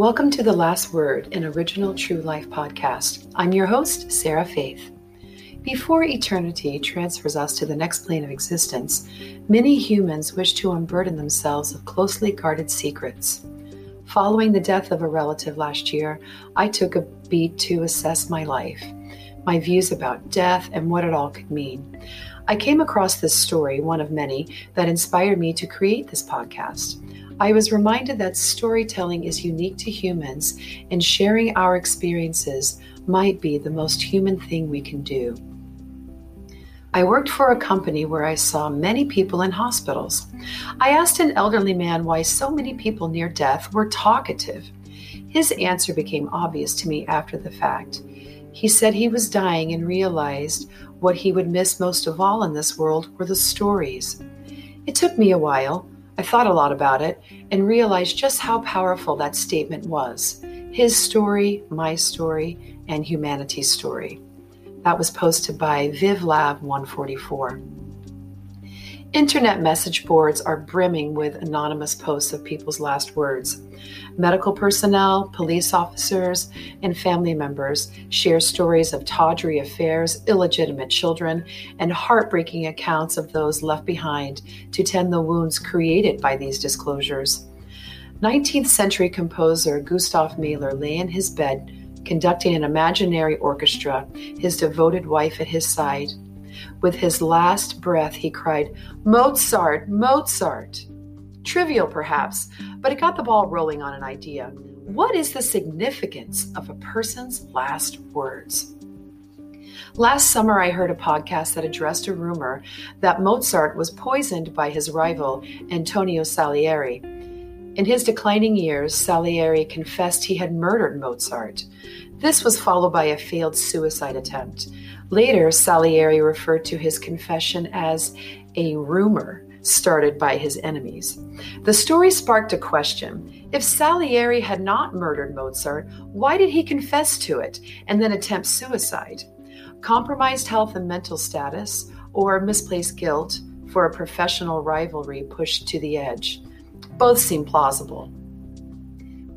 Welcome to The Last Word, an original true life podcast. I'm your host, Sarah Faith. Before eternity transfers us to the next plane of existence, many humans wish to unburden themselves of closely guarded secrets. Following the death of a relative last year, I took a beat to assess my life, my views about death, and what it all could mean. I came across this story, one of many, that inspired me to create this podcast. I was reminded that storytelling is unique to humans, and sharing our experiences might be the most human thing we can do. I worked for a company where I saw many people in hospitals. I asked an elderly man why so many people near death were talkative. His answer became obvious to me after the fact. He said he was dying and realized what he would miss most of all in this world were the stories. It took me a while, I thought a lot about it and realized just how powerful that statement was his story, my story, and humanity's story. That was posted by VivLab 144. Internet message boards are brimming with anonymous posts of people's last words. Medical personnel, police officers, and family members share stories of tawdry affairs, illegitimate children, and heartbreaking accounts of those left behind to tend the wounds created by these disclosures. 19th century composer Gustav Mahler lay in his bed conducting an imaginary orchestra, his devoted wife at his side. With his last breath, he cried, Mozart, Mozart. Trivial, perhaps, but it got the ball rolling on an idea. What is the significance of a person's last words? Last summer, I heard a podcast that addressed a rumor that Mozart was poisoned by his rival, Antonio Salieri. In his declining years, Salieri confessed he had murdered Mozart. This was followed by a failed suicide attempt. Later, Salieri referred to his confession as a rumor started by his enemies. The story sparked a question. If Salieri had not murdered Mozart, why did he confess to it and then attempt suicide? Compromised health and mental status, or misplaced guilt for a professional rivalry pushed to the edge? Both seem plausible.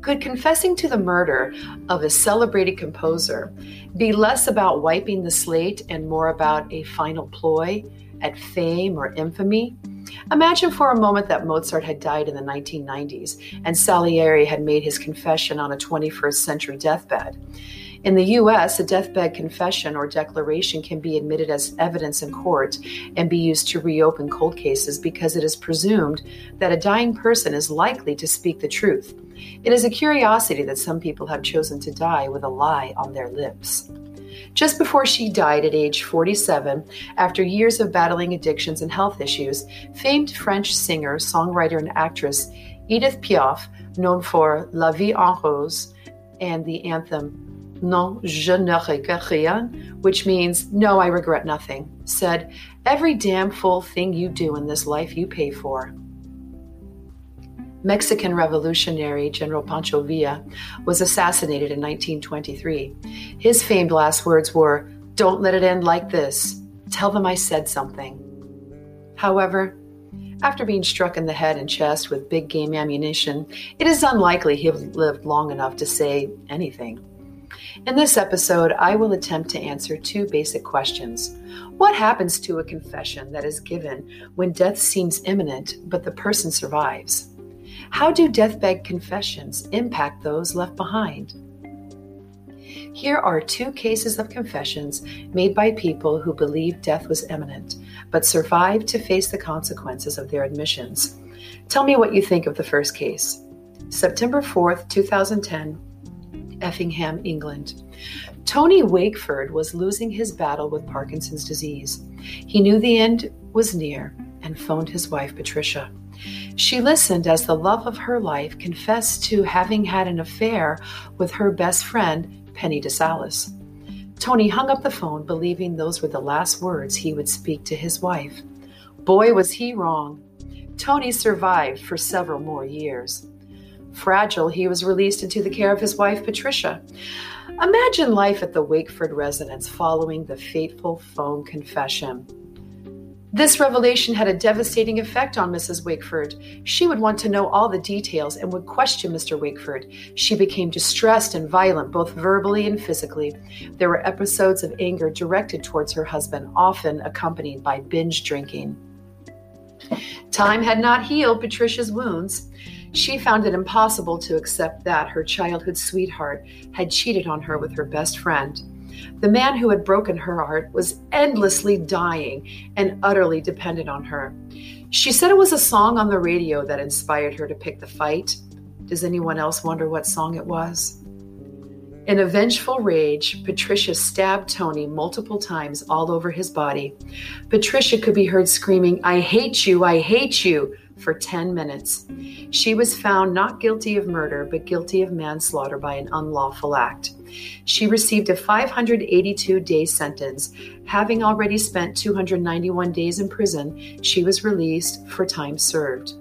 Could confessing to the murder of a celebrated composer be less about wiping the slate and more about a final ploy at fame or infamy? Imagine for a moment that Mozart had died in the 1990s and Salieri had made his confession on a 21st century deathbed. In the US, a deathbed confession or declaration can be admitted as evidence in court and be used to reopen cold cases because it is presumed that a dying person is likely to speak the truth. It is a curiosity that some people have chosen to die with a lie on their lips. Just before she died at age 47, after years of battling addictions and health issues, famed French singer, songwriter, and actress Edith Piaf, known for La Vie en Rose and the anthem Non, je ne regrette rien, which means no, I regret nothing, said, Every damn fool thing you do in this life you pay for. Mexican revolutionary General Pancho Villa was assassinated in 1923. His famed last words were, Don't let it end like this. Tell them I said something. However, after being struck in the head and chest with big game ammunition, it is unlikely he lived long enough to say anything. In this episode, I will attempt to answer two basic questions. What happens to a confession that is given when death seems imminent but the person survives? How do deathbed confessions impact those left behind? Here are two cases of confessions made by people who believed death was imminent but survived to face the consequences of their admissions. Tell me what you think of the first case. September 4th, 2010, Effingham, England. Tony Wakeford was losing his battle with Parkinson's disease. He knew the end was near and phoned his wife, Patricia. She listened as the love of her life confessed to having had an affair with her best friend, Penny DeSalis. Tony hung up the phone, believing those were the last words he would speak to his wife. Boy, was he wrong. Tony survived for several more years. Fragile, he was released into the care of his wife, Patricia. Imagine life at the Wakeford residence following the fateful phone confession. This revelation had a devastating effect on Mrs. Wakeford. She would want to know all the details and would question Mr. Wakeford. She became distressed and violent, both verbally and physically. There were episodes of anger directed towards her husband, often accompanied by binge drinking. Time had not healed Patricia's wounds. She found it impossible to accept that her childhood sweetheart had cheated on her with her best friend. The man who had broken her heart was endlessly dying and utterly dependent on her. She said it was a song on the radio that inspired her to pick the fight. Does anyone else wonder what song it was? In a vengeful rage, Patricia stabbed Tony multiple times all over his body. Patricia could be heard screaming, I hate you, I hate you, for 10 minutes. She was found not guilty of murder, but guilty of manslaughter by an unlawful act. She received a 582 day sentence. Having already spent 291 days in prison, she was released for time served.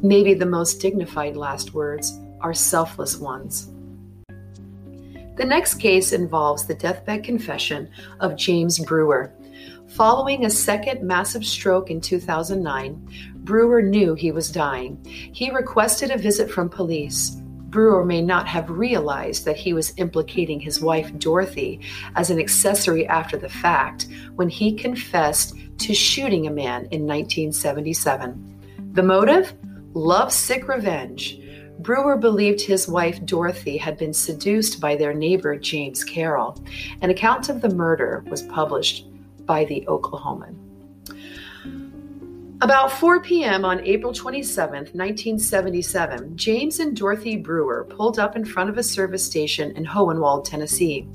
Maybe the most dignified last words are selfless ones. The next case involves the deathbed confession of James Brewer. Following a second massive stroke in 2009, Brewer knew he was dying. He requested a visit from police. Brewer may not have realized that he was implicating his wife Dorothy as an accessory after the fact when he confessed to shooting a man in 1977. The motive? Lovesick revenge. Brewer believed his wife Dorothy had been seduced by their neighbor James Carroll. An account of the murder was published by the Oklahoman. About 4 p.m. on April 27, 1977, James and Dorothy Brewer pulled up in front of a service station in Hohenwald, Tennessee.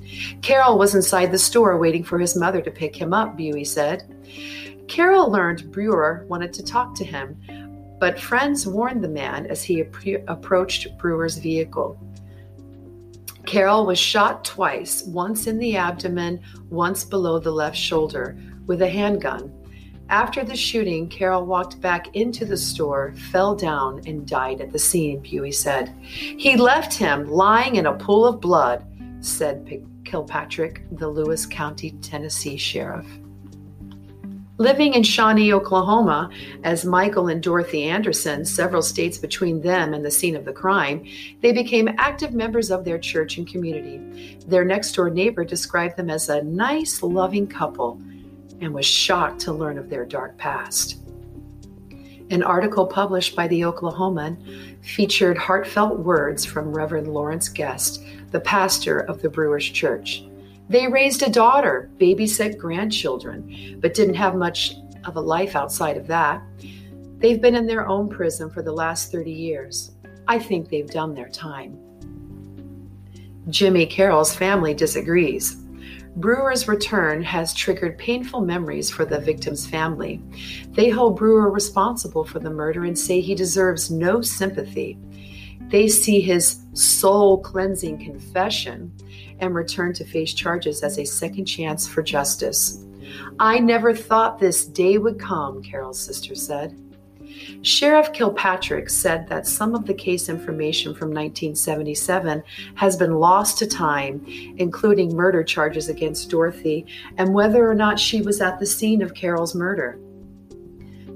Carroll was inside the store waiting for his mother to pick him up, Buie said. Carroll learned Brewer wanted to talk to him, but friends warned the man as he ap- approached Brewer's vehicle. Carroll was shot twice, once in the abdomen, once below the left shoulder, with a handgun. After the shooting, Carroll walked back into the store, fell down, and died at the scene, Buie said. He left him lying in a pool of blood, said Kilpatrick, the Lewis County, Tennessee sheriff. Living in Shawnee, Oklahoma, as Michael and Dorothy Anderson, several states between them and the scene of the crime, they became active members of their church and community. Their next door neighbor described them as a nice, loving couple and was shocked to learn of their dark past. An article published by the Oklahoman featured heartfelt words from Reverend Lawrence Guest, the pastor of the Brewers Church. They raised a daughter, babysat grandchildren, but didn't have much of a life outside of that. They've been in their own prison for the last 30 years. I think they've done their time. Jimmy Carroll's family disagrees. Brewer's return has triggered painful memories for the victim's family. They hold Brewer responsible for the murder and say he deserves no sympathy. They see his soul cleansing confession and return to face charges as a second chance for justice. I never thought this day would come, Carroll's sister said. Sheriff Kilpatrick said that some of the case information from 1977 has been lost to time, including murder charges against Dorothy and whether or not she was at the scene of Carroll's murder.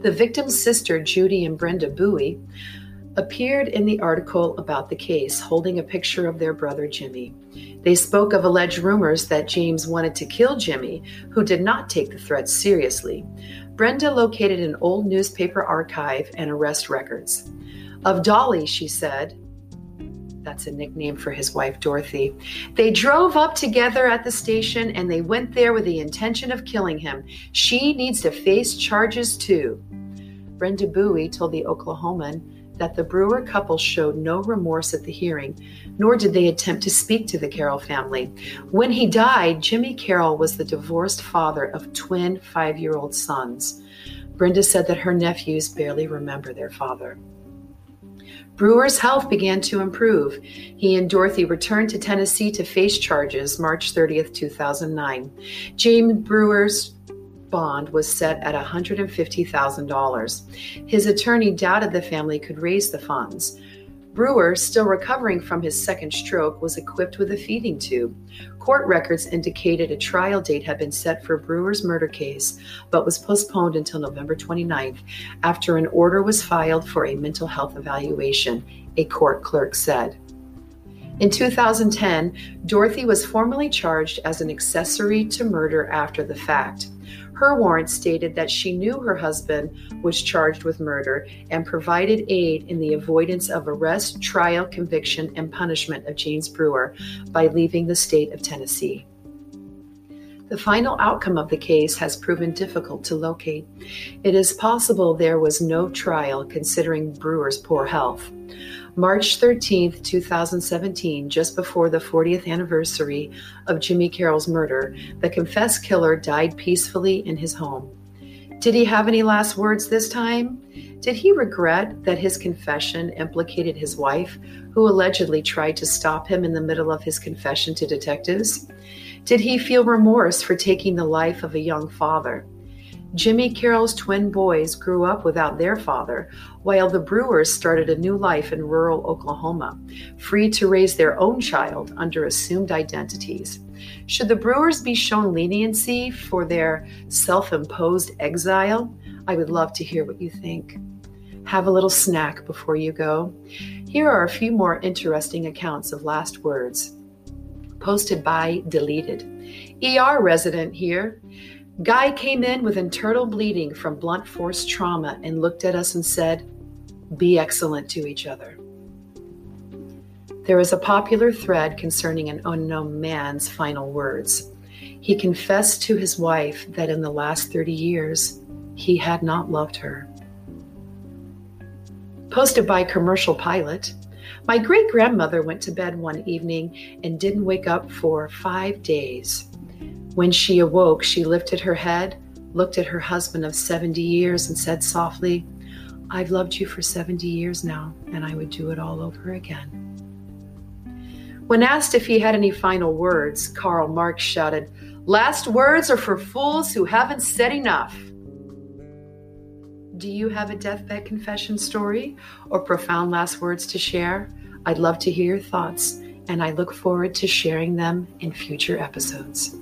The victim's sister, Judy and Brenda Buie, appeared in the article about the case, holding a picture of their brother Jimmy. They spoke of alleged rumors that James wanted to kill Jimmy, who did not take the threats seriously. Brenda located an old newspaper archive and arrest records. Of Dolly, she said, that's a nickname for his wife, Dorothy. They drove up together at the station and they went there with the intention of killing him. She needs to face charges too. Brenda Buie told the Oklahoman that the Brewer couple showed no remorse at the hearing, nor did they attempt to speak to the Carroll family. When he died, Jimmy Carroll was the divorced father of twin five year old sons. Brenda said that her nephews barely remember their father. Brewer's health began to improve. He and Dorothy returned to Tennessee to face charges March 30th, 2009. James Brewer's bond was set at $150,000. His attorney doubted the family could raise the funds. Brewer, still recovering from his second stroke, was equipped with a feeding tube. Court records indicated a trial date had been set for Brewer's murder case, but was postponed until November 29th after an order was filed for a mental health evaluation, a court clerk said. In 2010, Dorothy was formally charged as an accessory to murder after the fact. Her warrant stated that she knew her husband was charged with murder and provided aid in the avoidance of arrest, trial, conviction, and punishment of James Brewer by leaving the state of Tennessee. The final outcome of the case has proven difficult to locate. It is possible there was no trial considering Brewer's poor health. March 13, 2017, just before the 40th anniversary of Jimmy Carroll's murder, the confessed killer died peacefully in his home. Did he have any last words this time? Did he regret that his confession implicated his wife, who allegedly tried to stop him in the middle of his confession to detectives? Did he feel remorse for taking the life of a young father? Jimmy Carroll's twin boys grew up without their father, while the Brewers started a new life in rural Oklahoma, free to raise their own child under assumed identities. Should the Brewers be shown leniency for their self imposed exile? I would love to hear what you think. Have a little snack before you go. Here are a few more interesting accounts of last words. Posted by Deleted. ER resident here. Guy came in with internal bleeding from blunt force trauma and looked at us and said, Be excellent to each other. There is a popular thread concerning an unknown man's final words. He confessed to his wife that in the last 30 years, he had not loved her. Posted by Commercial Pilot, my great grandmother went to bed one evening and didn't wake up for five days. When she awoke, she lifted her head, looked at her husband of 70 years, and said softly, I've loved you for 70 years now, and I would do it all over again. When asked if he had any final words, Karl Marx shouted, Last words are for fools who haven't said enough. Do you have a deathbed confession story or profound last words to share? I'd love to hear your thoughts, and I look forward to sharing them in future episodes.